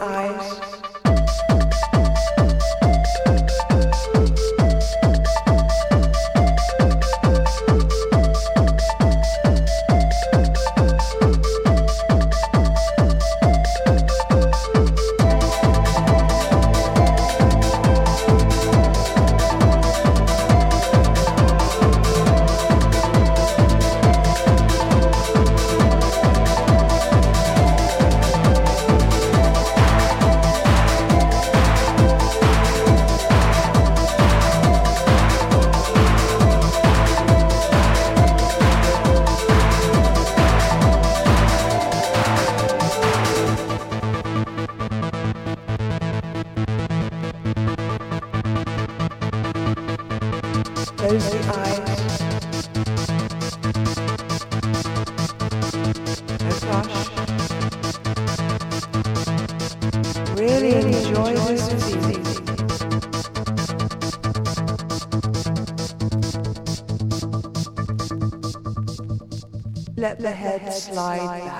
eye. Let the head slide back.